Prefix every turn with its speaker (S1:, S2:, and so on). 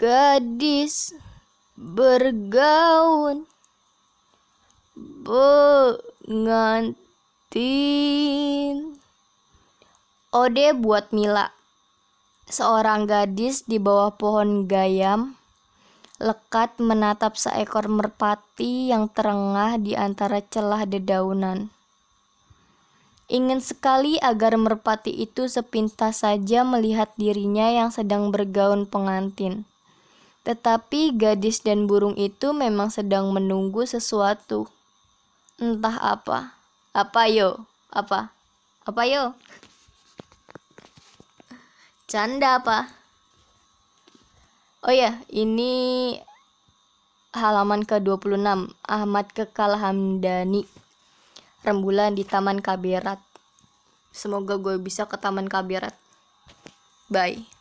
S1: gadis bergaun pengantin. Ode buat Mila. Seorang gadis di bawah pohon gayam lekat menatap seekor merpati yang terengah di antara celah dedaunan. Ingin sekali agar merpati itu sepintas saja melihat dirinya yang sedang bergaun pengantin. Tetapi gadis dan burung itu memang sedang menunggu sesuatu. Entah apa. Apa yo? Apa? Apa yo? Canda apa? Oh ya, ini halaman ke-26 Ahmad Kekal Hamdani rembulan di Taman Kabirat. Semoga gue bisa ke Taman Kabirat. Bye.